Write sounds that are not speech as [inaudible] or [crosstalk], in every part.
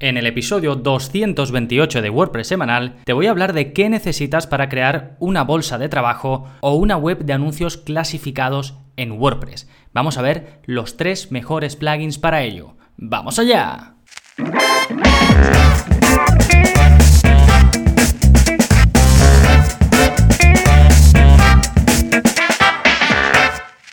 En el episodio 228 de WordPress semanal te voy a hablar de qué necesitas para crear una bolsa de trabajo o una web de anuncios clasificados en WordPress. Vamos a ver los tres mejores plugins para ello. ¡Vamos allá!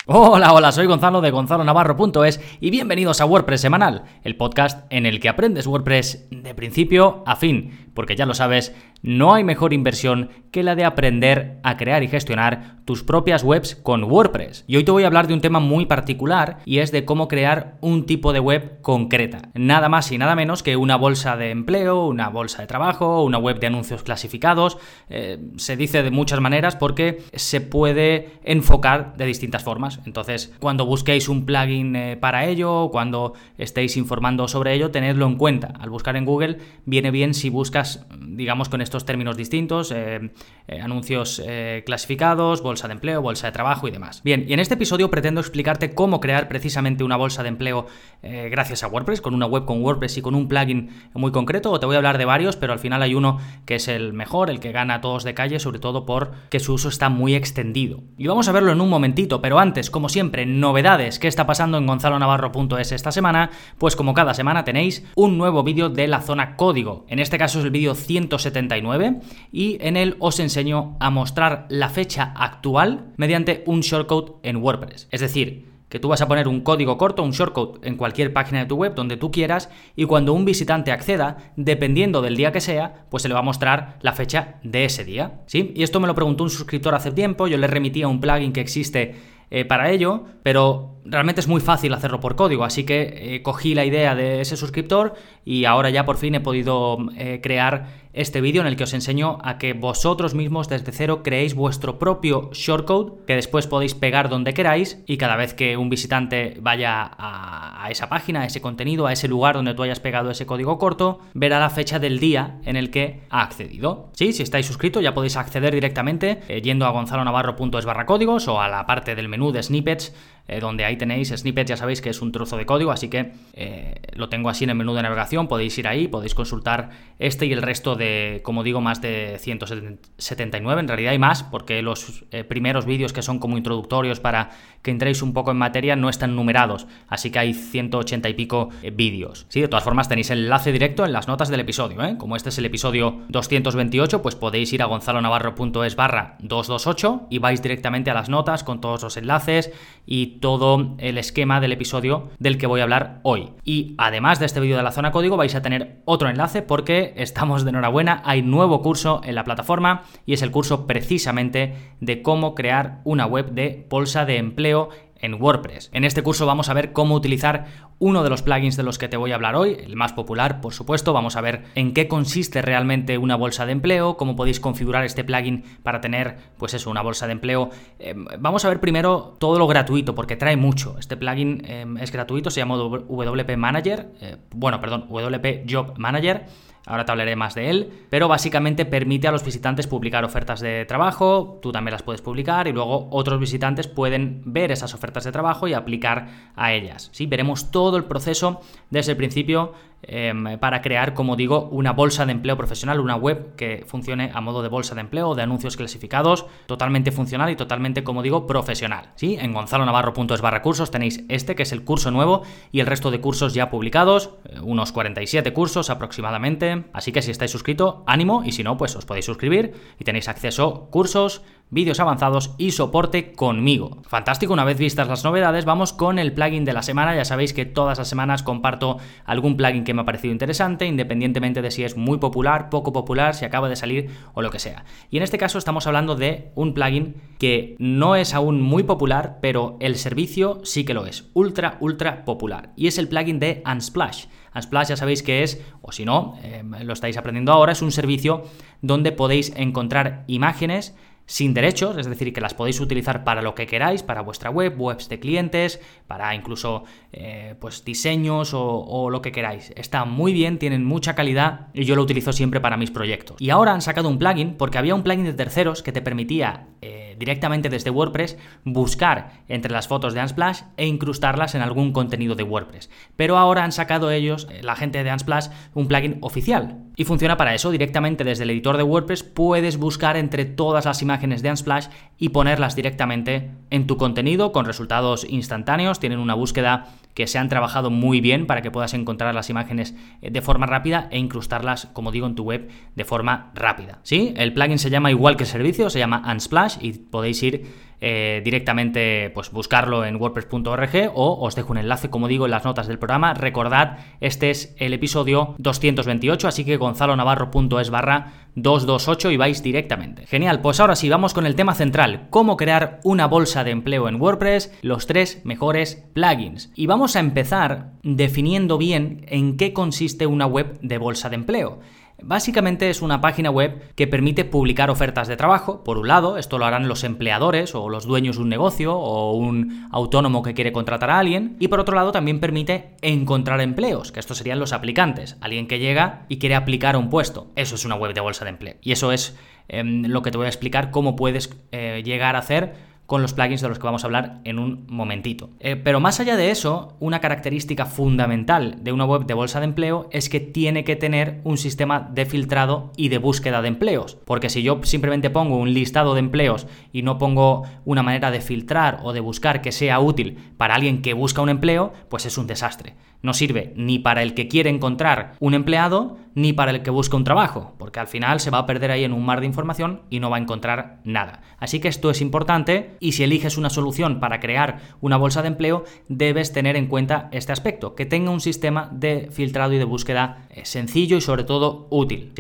Hola, hola, soy Gonzalo de gonzalonavarro.es y bienvenidos a WordPress Semanal, el podcast en el que aprendes WordPress de principio a fin, porque ya lo sabes, no hay mejor inversión que la de aprender a crear y gestionar tus propias webs con WordPress. Y hoy te voy a hablar de un tema muy particular y es de cómo crear un tipo de web concreta. Nada más y nada menos que una bolsa de empleo, una bolsa de trabajo, una web de anuncios clasificados. Eh, se dice de muchas maneras porque se puede enfocar de distintas formas. Entonces, cuando busquéis un plugin eh, para ello, cuando estéis informando sobre ello, tenedlo en cuenta. Al buscar en Google viene bien si buscas, digamos, con estos términos distintos, eh, eh, anuncios clasificados, bolsa de empleo, bolsa de trabajo y demás. Bien, y en este episodio pretendo explicarte cómo crear precisamente una bolsa de empleo gracias a WordPress, con una web con WordPress y con un plugin muy concreto, te voy a hablar de varios, pero al final hay uno que es el mejor, el que gana a todos de calle, sobre todo porque su uso está muy extendido. Y vamos a verlo en un momentito, pero antes, como siempre, novedades. ¿Qué está pasando en gonzalonavarro.es esta semana? Pues como cada semana tenéis un nuevo vídeo de la zona código. En este caso es el vídeo 179 y en él os enseño a mostrar la fecha actual mediante un shortcode en WordPress. Es decir, que tú vas a poner un código corto, un shortcode en cualquier página de tu web donde tú quieras y cuando un visitante acceda, dependiendo del día que sea, pues se le va a mostrar la fecha de ese día, ¿sí? Y esto me lo preguntó un suscriptor hace tiempo, yo le remitía un plugin que existe eh, para ello, pero realmente es muy fácil hacerlo por código, así que eh, cogí la idea de ese suscriptor y ahora ya por fin he podido eh, crear este vídeo en el que os enseño a que vosotros mismos desde cero creéis vuestro propio shortcode que después podéis pegar donde queráis y cada vez que un visitante vaya a, esa página, a ese contenido, a ese lugar donde tú hayas pegado ese código corto, verá la fecha del día en el que ha accedido. Sí, si estáis suscritos ya podéis acceder directamente yendo a gonzalonavarro.es barra códigos o a la parte del menú de snippets eh, donde ahí tenéis snippets, ya sabéis que es un trozo de código, así que eh, lo tengo así en el menú de navegación, podéis ir ahí, podéis consultar este y el resto de, como digo, más de 179, en realidad hay más, porque los eh, primeros vídeos que son como introductorios para que entréis un poco en materia no están numerados, así que hay 180 y pico vídeos. Sí, de todas formas tenéis el enlace directo en las notas del episodio, como este es el episodio 228, pues podéis ir a gonzalonavarro.es barra 228 y vais directamente a las notas con todos los enlaces y todo el esquema del episodio del que voy a hablar hoy. Y además de este vídeo de la zona código vais a tener otro enlace porque estamos de enhorabuena, hay nuevo curso en la plataforma y es el curso precisamente de cómo crear una web de bolsa de empleo en WordPress. En este curso vamos a ver cómo utilizar uno de los plugins de los que te voy a hablar hoy, el más popular, por supuesto. Vamos a ver en qué consiste realmente una bolsa de empleo, cómo podéis configurar este plugin para tener, pues eso, una bolsa de empleo. Em, vamos a ver primero todo lo gratuito, porque trae mucho. Este plugin em, es gratuito, se llama WP Manager, eh, bueno, perdón, WP Job Manager ahora te hablaré más de él, pero básicamente permite a los visitantes publicar ofertas de trabajo, tú también las puedes publicar y luego otros visitantes pueden ver esas ofertas de trabajo y aplicar a ellas. ¿sí? Veremos todo el proceso desde el principio Em, para crear, como digo, una bolsa de empleo profesional, una web que funcione a modo de bolsa de empleo, de anuncios clasificados, totalmente funcional y totalmente, como digo, profesional. ¿sí? En gonzalonavarro.es barra cursos tenéis este, que es el curso nuevo, y el resto de cursos ya publicados, eh, unos 47 cursos aproximadamente. Así que si estáis suscrito, ánimo, y si no, pues os podéis suscribir y tenéis acceso a cursos, vídeos avanzados y soporte conmigo. Fantástico, una vez vistas las novedades, vamos con el plugin de la semana. Ya sabéis que todas las semanas comparto algún plugin que me ha parecido interesante, independientemente de si es muy popular, poco popular, si acaba de salir o lo que sea. Y en este caso estamos hablando de un plugin que no es aún muy popular, pero el servicio sí que lo es, ultra, ultra popular. Y es el plugin de Unsplash. Unsplash ya sabéis que es, o si no, eh, lo estáis aprendiendo ahora, es un servicio donde podéis encontrar imágenes sin derechos, es decir, que las podéis utilizar para lo que queráis, para vuestra web, webs de clientes, para incluso eh, pues diseños o, lo que queráis. Está muy bien, tienen mucha calidad y yo lo utilizo siempre para mis proyectos. Y ahora han sacado un plugin porque había un plugin de terceros que te permitía eh, directamente desde WordPress buscar entre las fotos de Unsplash e incrustarlas en algún contenido de WordPress. Pero ahora han sacado ellos, eh, la gente de Unsplash, un plugin oficial. Y funciona para eso, directamente desde el editor de WordPress puedes buscar entre todas las imágenes de Unsplash y ponerlas directamente en tu contenido con resultados instantáneos, tienen una búsqueda que se han trabajado muy bien para que puedas encontrar las imágenes eh, de forma rápida e incrustarlas, como digo, en tu web de forma rápida. ¿Sí? El plugin se llama igual que el servicio, se llama Unsplash y podéis ir eh, directamente pues buscarlo en wordpress.org o os dejo un enlace, como digo, en las notas del programa. Recordad, este es el episodio 228, así que gonzalonavarro.es barra 228 y vais directamente. Genial, pues ahora sí, vamos con el tema central, cómo crear una bolsa de empleo en WordPress, los tres mejores plugins. Y vamos a empezar definiendo bien en qué consiste una web de bolsa de empleo. Básicamente es una página web que permite publicar ofertas de trabajo. Por un lado, esto lo harán los empleadores o los dueños de un negocio o un autónomo que quiere contratar a alguien. Y por otro lado, también permite encontrar empleos, que estos serían los aplicantes. Alguien que llega y quiere aplicar a un puesto. Eso es una web de bolsa de empleo. Y eso es em, lo que te voy a explicar cómo puedes eh, llegar a hacer con los plugins de los que vamos a hablar en un momentito. Eh, pero más allá de eso, una característica fundamental de una web de bolsa de empleo es que tiene que tener un sistema de filtrado y de búsqueda de empleos. Porque si yo simplemente pongo un listado de empleos y no pongo una manera de filtrar o de buscar que sea útil para alguien que busca un empleo, pues es un desastre. No sirve ni para el que quiere encontrar un empleado, ni para el que busca un trabajo, porque al final se va a perder ahí en un mar de información y no va a encontrar nada. Así que esto es importante y si eliges una solución para crear una bolsa de empleo, debes tener en cuenta este aspecto, que tenga un sistema de filtrado y de búsqueda eh, sencillo y sobre todo útil.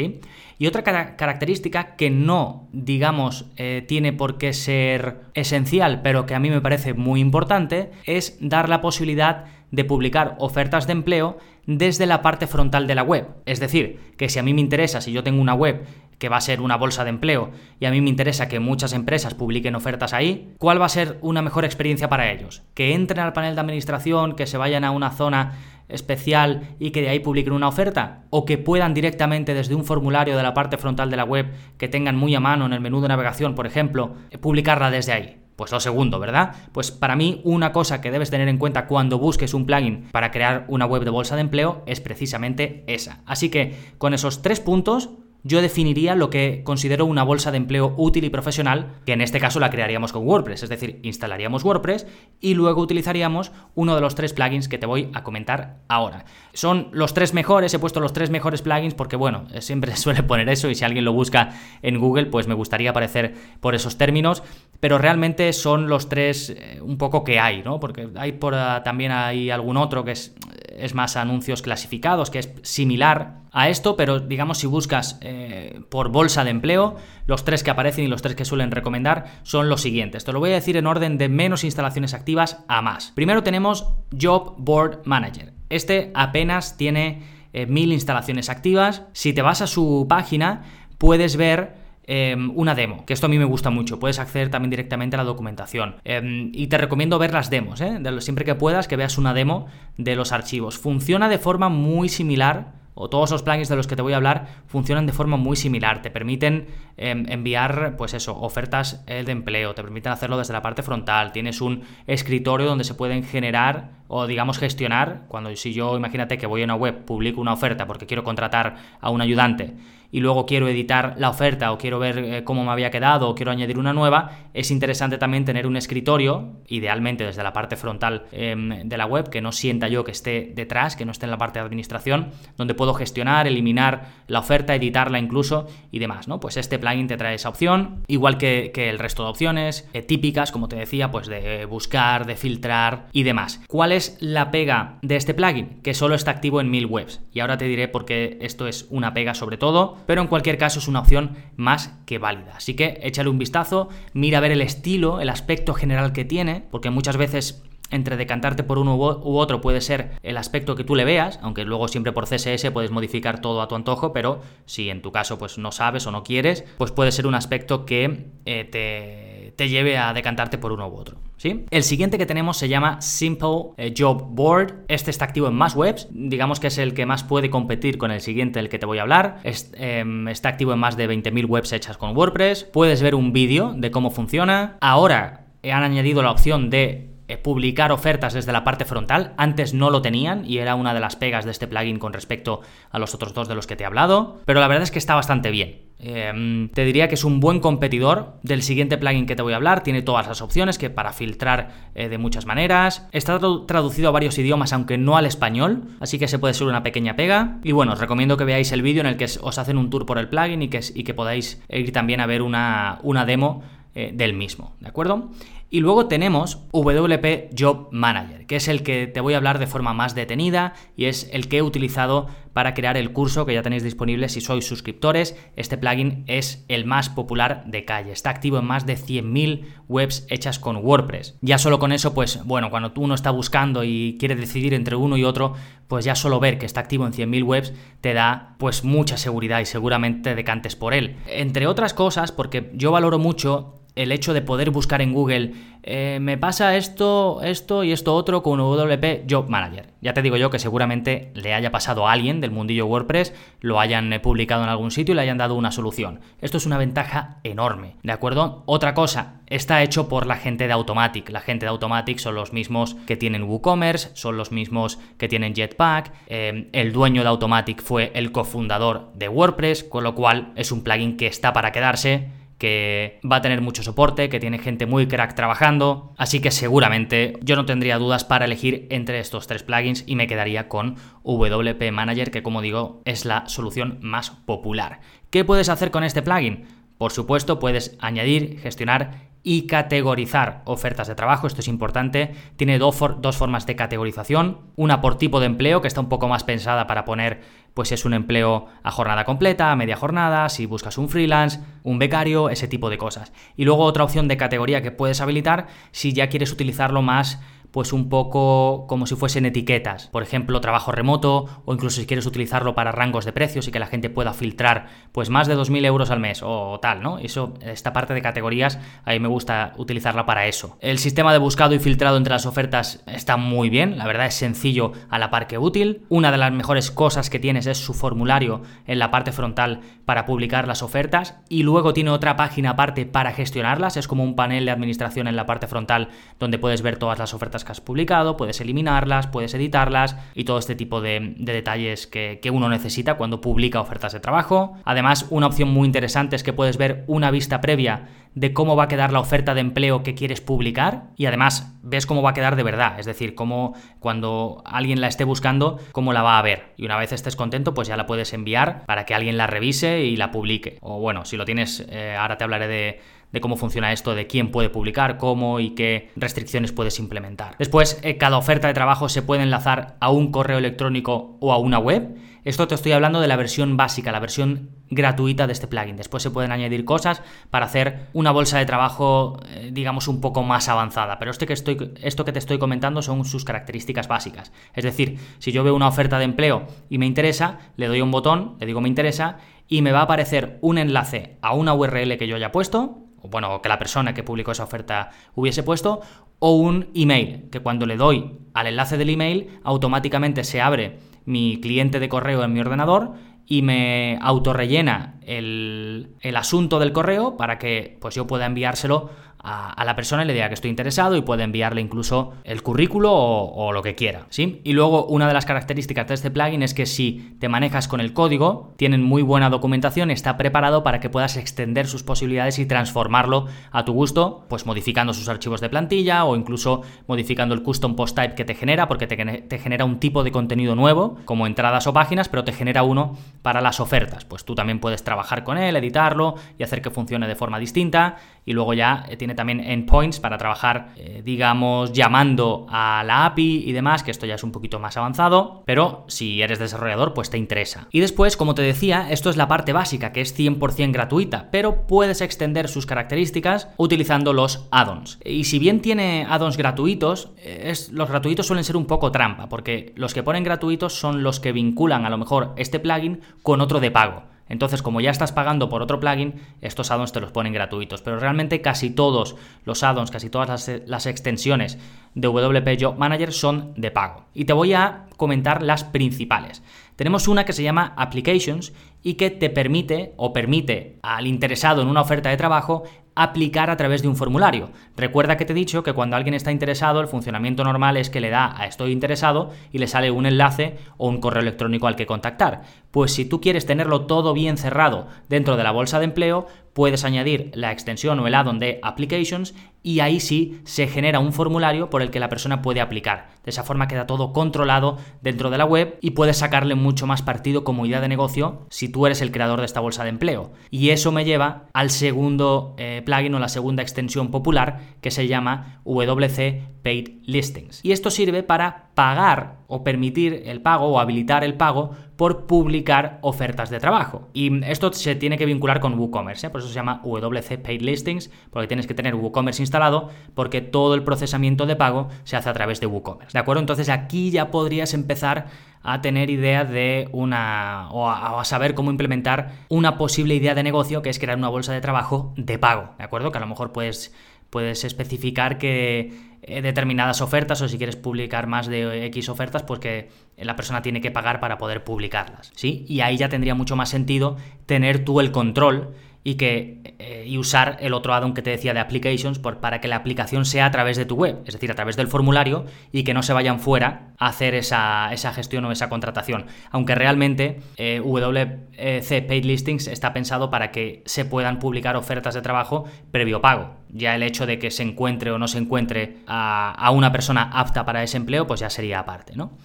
Y otra característica que no, digamos, eh, tiene por qué ser esencial, pero que a mí me parece muy importante, es dar la posibilidad de publicar ofertas de empleo desde la parte frontal de la web. Es decir, que si a mí me interesa, si yo tengo una web que va a ser una bolsa de empleo y a mí me interesa que muchas empresas publiquen ofertas ahí, ¿cuál va a ser una mejor experiencia para ellos? Que entren al panel de administración, que se vayan a una zona especial y que de ahí publiquen una oferta o que puedan directamente desde un formulario de la parte frontal de la web que tengan muy a mano en el menú de navegación, por ejemplo, publicarla desde ahí. Pues lo segundo, ¿verdad? Pues para mí una cosa que debes tener en cuenta cuando busques un plugin para crear una web de bolsa de empleo es precisamente esa. Así que con esos tres puntos yo definiría lo que considero una bolsa de empleo útil y profesional, que en este caso la crearíamos con WordPress, es decir, instalaríamos WordPress y luego utilizaríamos uno de los tres plugins que te voy a comentar ahora. Son los tres mejores, he puesto los tres mejores plugins porque, bueno, [laughs] siempre se suele poner eso y si alguien lo busca en Google, pues me gustaría aparecer por esos términos, pero realmente son los tres eh, un poco que hay, ¿no? Porque hay por ah, también hay algún otro que es es más anuncios clasificados, que es similar a esto, pero digamos si buscas eh, por bolsa de empleo, los tres que aparecen y los tres que suelen recomendar son los siguientes. Te lo voy a decir en orden de menos instalaciones activas a más. Primero tenemos Job Board Manager. Este apenas tiene eh, mil instalaciones activas. Si te vas a su página, puedes ver Em, una demo, que esto a mí me gusta mucho. Puedes acceder también directamente a la documentación. Em, y te recomiendo ver las demos, ¿eh? siempre que puedas, que veas una demo de los archivos. Funciona de forma muy similar o todos los plugins de los que te voy a hablar funcionan de forma muy similar. Te permiten em, enviar, pues eso, ofertas eh, de empleo, te permiten hacerlo desde la parte frontal. Tienes un escritorio donde se pueden generar o, digamos, gestionar. Cuando si yo, imagínate que voy a una web, publico una oferta porque quiero contratar a un ayudante y luego quiero editar la oferta o quiero ver eh, cómo me había quedado o quiero añadir una nueva, es interesante también tener un escritorio, idealmente desde la parte frontal em, de la web, que no sienta yo que esté detrás, que no esté en la parte de administración, donde puedo gestionar, eliminar la oferta, editarla incluso y demás, ¿no? Pues este plugin te trae esa opción, igual que, el resto de opciones eh, típicas, como te decía, pues de buscar, de filtrar y demás. ¿Cuál es la pega de este plugin? Que solo está activo en mil webs. Y ahora te diré por qué esto es una pega sobre todo pero en cualquier caso es una opción más que válida. Así que échale un vistazo, mira a ver el estilo, el aspecto general que tiene, porque muchas veces entre decantarte por uno u otro puede ser el aspecto que tú le veas, aunque luego siempre por CSS puedes modificar todo a tu antojo, pero si en tu caso pues no sabes o no quieres, pues puede ser un aspecto que eh, te, te lleve a decantarte por uno u otro. ¿Sí? El siguiente que tenemos se llama Simple eh, Job Board. Este está activo en más webs. Digamos que es el que más puede competir con el siguiente del que te voy a hablar. Em, está activo en más de 20.000 webs hechas con WordPress. Puedes ver un vídeo de cómo funciona. Ahora han añadido la opción de eh, publicar ofertas desde la parte frontal. Antes no lo tenían y era una de las pegas de este plugin con respecto a los otros dos de los que te he hablado. Pero la verdad es que está bastante bien. Em, te diría que es un buen competidor del siguiente plugin que te voy a hablar. Tiene todas las opciones que para filtrar eh, de muchas maneras. Está traducido a varios idiomas, aunque no al español, así que se puede ser una pequeña pega. Y bueno, os recomiendo que veáis el vídeo en el que os hacen un tour por el plugin y que, y que podáis ir también a ver una, una demo eh, del mismo, ¿de acuerdo? Y luego tenemos WP Job Manager, que es el que te voy a hablar de forma más detenida y es el que he utilizado para crear el curso que ya tenéis disponible si sois suscriptores. Este plugin es el más popular de calle. Está activo en más de 100.000 webs hechas con WordPress. Ya solo con eso, pues bueno, cuando uno está buscando y quiere decidir entre uno y otro, pues ya solo ver que está activo en 100.000 webs te da pues mucha seguridad y seguramente decantes por él. Entre otras cosas, porque yo valoro mucho el hecho de poder buscar en Google, eh, me pasa esto, esto y esto otro con WP Job Manager. Ya te digo yo que seguramente le haya pasado a alguien del mundillo WordPress, lo hayan eh, publicado en algún sitio y le hayan dado una solución. Esto es una ventaja enorme, ¿de acuerdo? Otra cosa, está hecho por la gente de Automatic. La gente de Automatic son los mismos que tienen WooCommerce, son los mismos que tienen Jetpack. Eh, el dueño de Automatic fue el cofundador de WordPress, con lo cual es un plugin que está para quedarse que va a tener mucho soporte, que tiene gente muy crack trabajando, así que seguramente yo no tendría dudas para elegir entre estos tres plugins y me quedaría con WP Manager, que como digo es la solución más popular. ¿Qué puedes hacer con este plugin? Por supuesto, puedes añadir, gestionar y categorizar ofertas de trabajo, esto es importante. Tiene dos, dos, formas de categorización, una por tipo de empleo, que está un poco más pensada para poner, pues es un empleo a jornada completa, a media jornada, si buscas un freelance, un becario, ese tipo de cosas. Y luego otra opción de categoría que puedes habilitar si ya quieres utilizarlo más pues un poco como si fuesen etiquetas. Por ejemplo, trabajo remoto o incluso si quieres utilizarlo para rangos de precios y que la gente pueda filtrar pues más de 2.000 euros al mes o tal, ¿no? Eso, esta parte de categorías, a mí me gusta utilizarla para eso. El sistema de buscado y filtrado entre las ofertas está muy bien, la verdad es sencillo a la par que útil. Una de las mejores cosas que tienes es su formulario en la parte frontal para publicar las ofertas y luego tiene otra página aparte para gestionarlas, es como un panel de administración en la parte frontal donde puedes ver todas las ofertas que has publicado, puedes eliminarlas, puedes editarlas y todo este tipo de, detalles que, que uno necesita cuando publica ofertas de trabajo. Además, una opción muy interesante es que puedes ver una vista previa de cómo va a quedar la oferta de empleo que quieres publicar y además ves cómo va a quedar de verdad, es decir, cómo cuando alguien la esté buscando, cómo la va a ver. Y una vez estés contento, pues ya la puedes enviar para que alguien la revise y la publique. O bueno, si lo tienes, eh, ahora te hablaré de, de cómo funciona esto, de quién puede publicar, cómo y qué restricciones puedes implementar. Después, eh, cada oferta de trabajo se puede enlazar a un correo electrónico o a una web. Esto te estoy hablando de la versión básica, la versión gratuita de este plugin. Después se pueden añadir cosas para hacer una bolsa de trabajo, eh, digamos, un poco más avanzada. Pero este que estoy, esto que te estoy comentando son sus características básicas. Es decir, si yo veo una oferta de empleo y me interesa, le doy un botón, le digo me interesa, y me va a aparecer un enlace a una URL que yo haya puesto, bueno, que la persona que publicó esa oferta hubiese puesto, o un email, que cuando le doy al enlace del email, automáticamente se abre mi cliente de correo en mi ordenador y me autorrellena el, el asunto del correo para que pues yo pueda enviárselo a, la persona y le diga que estoy interesado y puede enviarle incluso el currículo o, lo que quiera, ¿sí? Y luego una de las características de este plugin es que si te manejas con el código, tienen muy buena documentación, está preparado para que puedas extender sus posibilidades y transformarlo a tu gusto, pues modificando sus archivos de plantilla o incluso modificando el custom post type que te genera, porque te, te genera un tipo de contenido nuevo, como entradas o páginas, pero te genera uno para las ofertas. Pues tú también puedes trabajar con él, editarlo y hacer que funcione de forma distinta y luego ya eh, tiene también endpoints para trabajar, eh, digamos, llamando a la API y demás, que esto ya es un poquito más avanzado, pero si eres desarrollador, pues te interesa. Y después, como te decía, esto es la parte básica, que es 100% gratuita, pero puedes extender sus características utilizando los add-ons. Y si bien tiene add-ons gratuitos, es, los gratuitos suelen ser un poco trampa, porque los que ponen gratuitos son los que vinculan a lo mejor este plugin con otro de pago. Entonces, como ya estás pagando por otro plugin, estos addons te los ponen gratuitos. Pero realmente casi todos los addons, casi todas las, extensiones de WP Job Manager son de pago. Y te voy a comentar las principales. Tenemos una que se llama Applications y que te permite o permite al interesado en una oferta de trabajo aplicar a través de un formulario. Recuerda que te he dicho que cuando alguien está interesado, el funcionamiento normal es que le da a estoy interesado y le sale un enlace o un correo electrónico al que contactar. Pues si tú quieres tenerlo todo bien cerrado dentro de la bolsa de empleo, puedes añadir la extensión o el add-on de Applications y ahí sí se genera un formulario por el que la persona puede aplicar. De esa forma queda todo controlado dentro de la web y puedes sacarle mucho más partido como idea de negocio si tú eres el creador de esta bolsa de empleo. Y eso me lleva al segundo eh, plugin o la segunda extensión popular que se llama WC Paid Listings. Y esto sirve para pagar o permitir el pago o habilitar el pago por publicar ofertas de trabajo. Y esto se tiene que vincular con WooCommerce, ¿eh? por eso se llama WC Paid Listings, porque tienes que tener WooCommerce instalado, porque todo el procesamiento de pago se hace a través de WooCommerce. ¿De acuerdo? Entonces aquí ya podrías empezar a tener idea de una o a, saber cómo implementar una posible idea de negocio que es crear una bolsa de trabajo de pago, ¿de acuerdo? Que a lo mejor puedes, puedes especificar que eh, determinadas ofertas o si quieres publicar más de X ofertas, pues que la persona tiene que pagar para poder publicarlas, ¿sí? Y ahí ya tendría mucho más sentido tener tú el control y, que, eh, y usar el otro add-on que te decía de applications por, para que la aplicación sea a través de tu web, es decir, a través del formulario y que no se vayan fuera a hacer esa, gestión o esa contratación. Aunque realmente eh, WC Paid Listings está pensado para que se puedan publicar ofertas de trabajo previo pago. Ya el hecho de que se encuentre o no se encuentre a, a una persona apta para ese empleo, pues ya sería aparte, ¿no?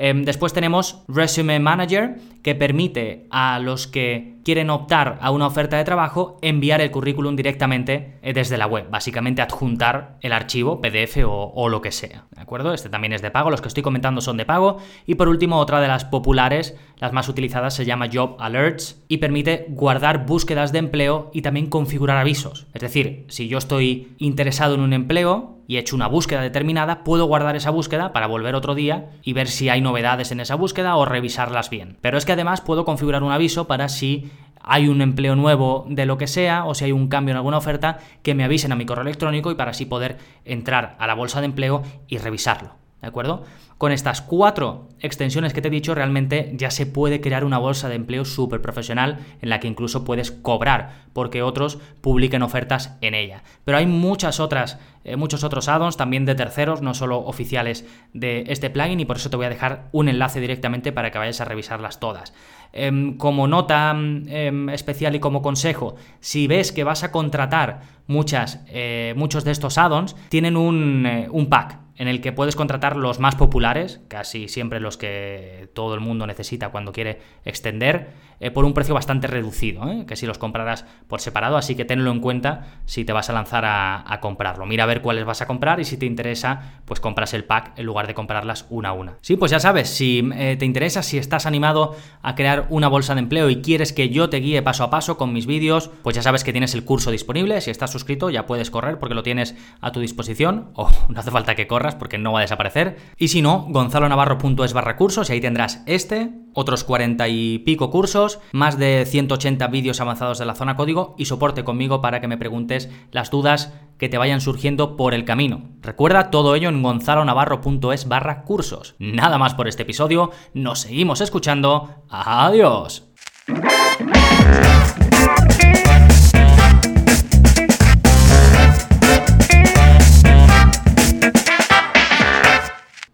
Em, después tenemos Resume Manager, que permite a los que quieren optar a una oferta de trabajo enviar el currículum directamente eh, desde la web, básicamente adjuntar el archivo PDF o, lo que sea. ¿De acuerdo? Este también es de pago, los que estoy comentando son de pago. Y por último, otra de las populares, las más utilizadas, se llama Job Alerts y permite guardar búsquedas de empleo y también configurar avisos. Es decir, si yo estoy interesado en un empleo, y he hecho una búsqueda determinada, puedo guardar esa búsqueda para volver otro día y ver si hay novedades en esa búsqueda o revisarlas bien. Pero es que además puedo configurar un aviso para si hay un empleo nuevo de lo que sea o si hay un cambio en alguna oferta que me avisen a mi correo electrónico y para así poder entrar a la bolsa de empleo y revisarlo. ¿De acuerdo? Con estas cuatro extensiones que te he dicho, realmente ya se puede crear una bolsa de empleo súper profesional en la que incluso puedes cobrar porque otros publiquen ofertas en ella. Pero hay muchas otras, eh, muchos otros add-ons también de terceros, no solo oficiales de este plugin, y por eso te voy a dejar un enlace directamente para que vayas a revisarlas todas. Em, como nota em, especial y como consejo, si ves que vas a contratar muchas, eh, muchos de estos add-ons, tienen un, eh, un pack en el que puedes contratar los más populares, casi siempre los que todo el mundo necesita cuando quiere extender, eh, por un precio bastante reducido, ¿eh? que si los comprarás por separado, así que tenlo en cuenta si te vas a lanzar a, comprarlo. Mira a ver cuáles vas a comprar y si te interesa, pues compras el pack en lugar de comprarlas una a una. Sí, pues ya sabes, si eh, te interesa, si estás animado a crear una bolsa de empleo y quieres que yo te guíe paso a paso con mis vídeos, pues ya sabes que tienes el curso disponible. Si estás suscrito, ya puedes correr porque lo tienes a tu disposición, [laughs] o no hace falta que corras porque no va a desaparecer. Y si no, gonzalonavarro.es barra cursos y ahí tendrás este, otros 40 y pico cursos, más de 180 vídeos avanzados de la zona código y soporte conmigo para que me preguntes las dudas que te vayan surgiendo por el camino. Recuerda todo ello en gonzalonavarro.es barra cursos. Nada más por este episodio, nos seguimos escuchando. Adiós.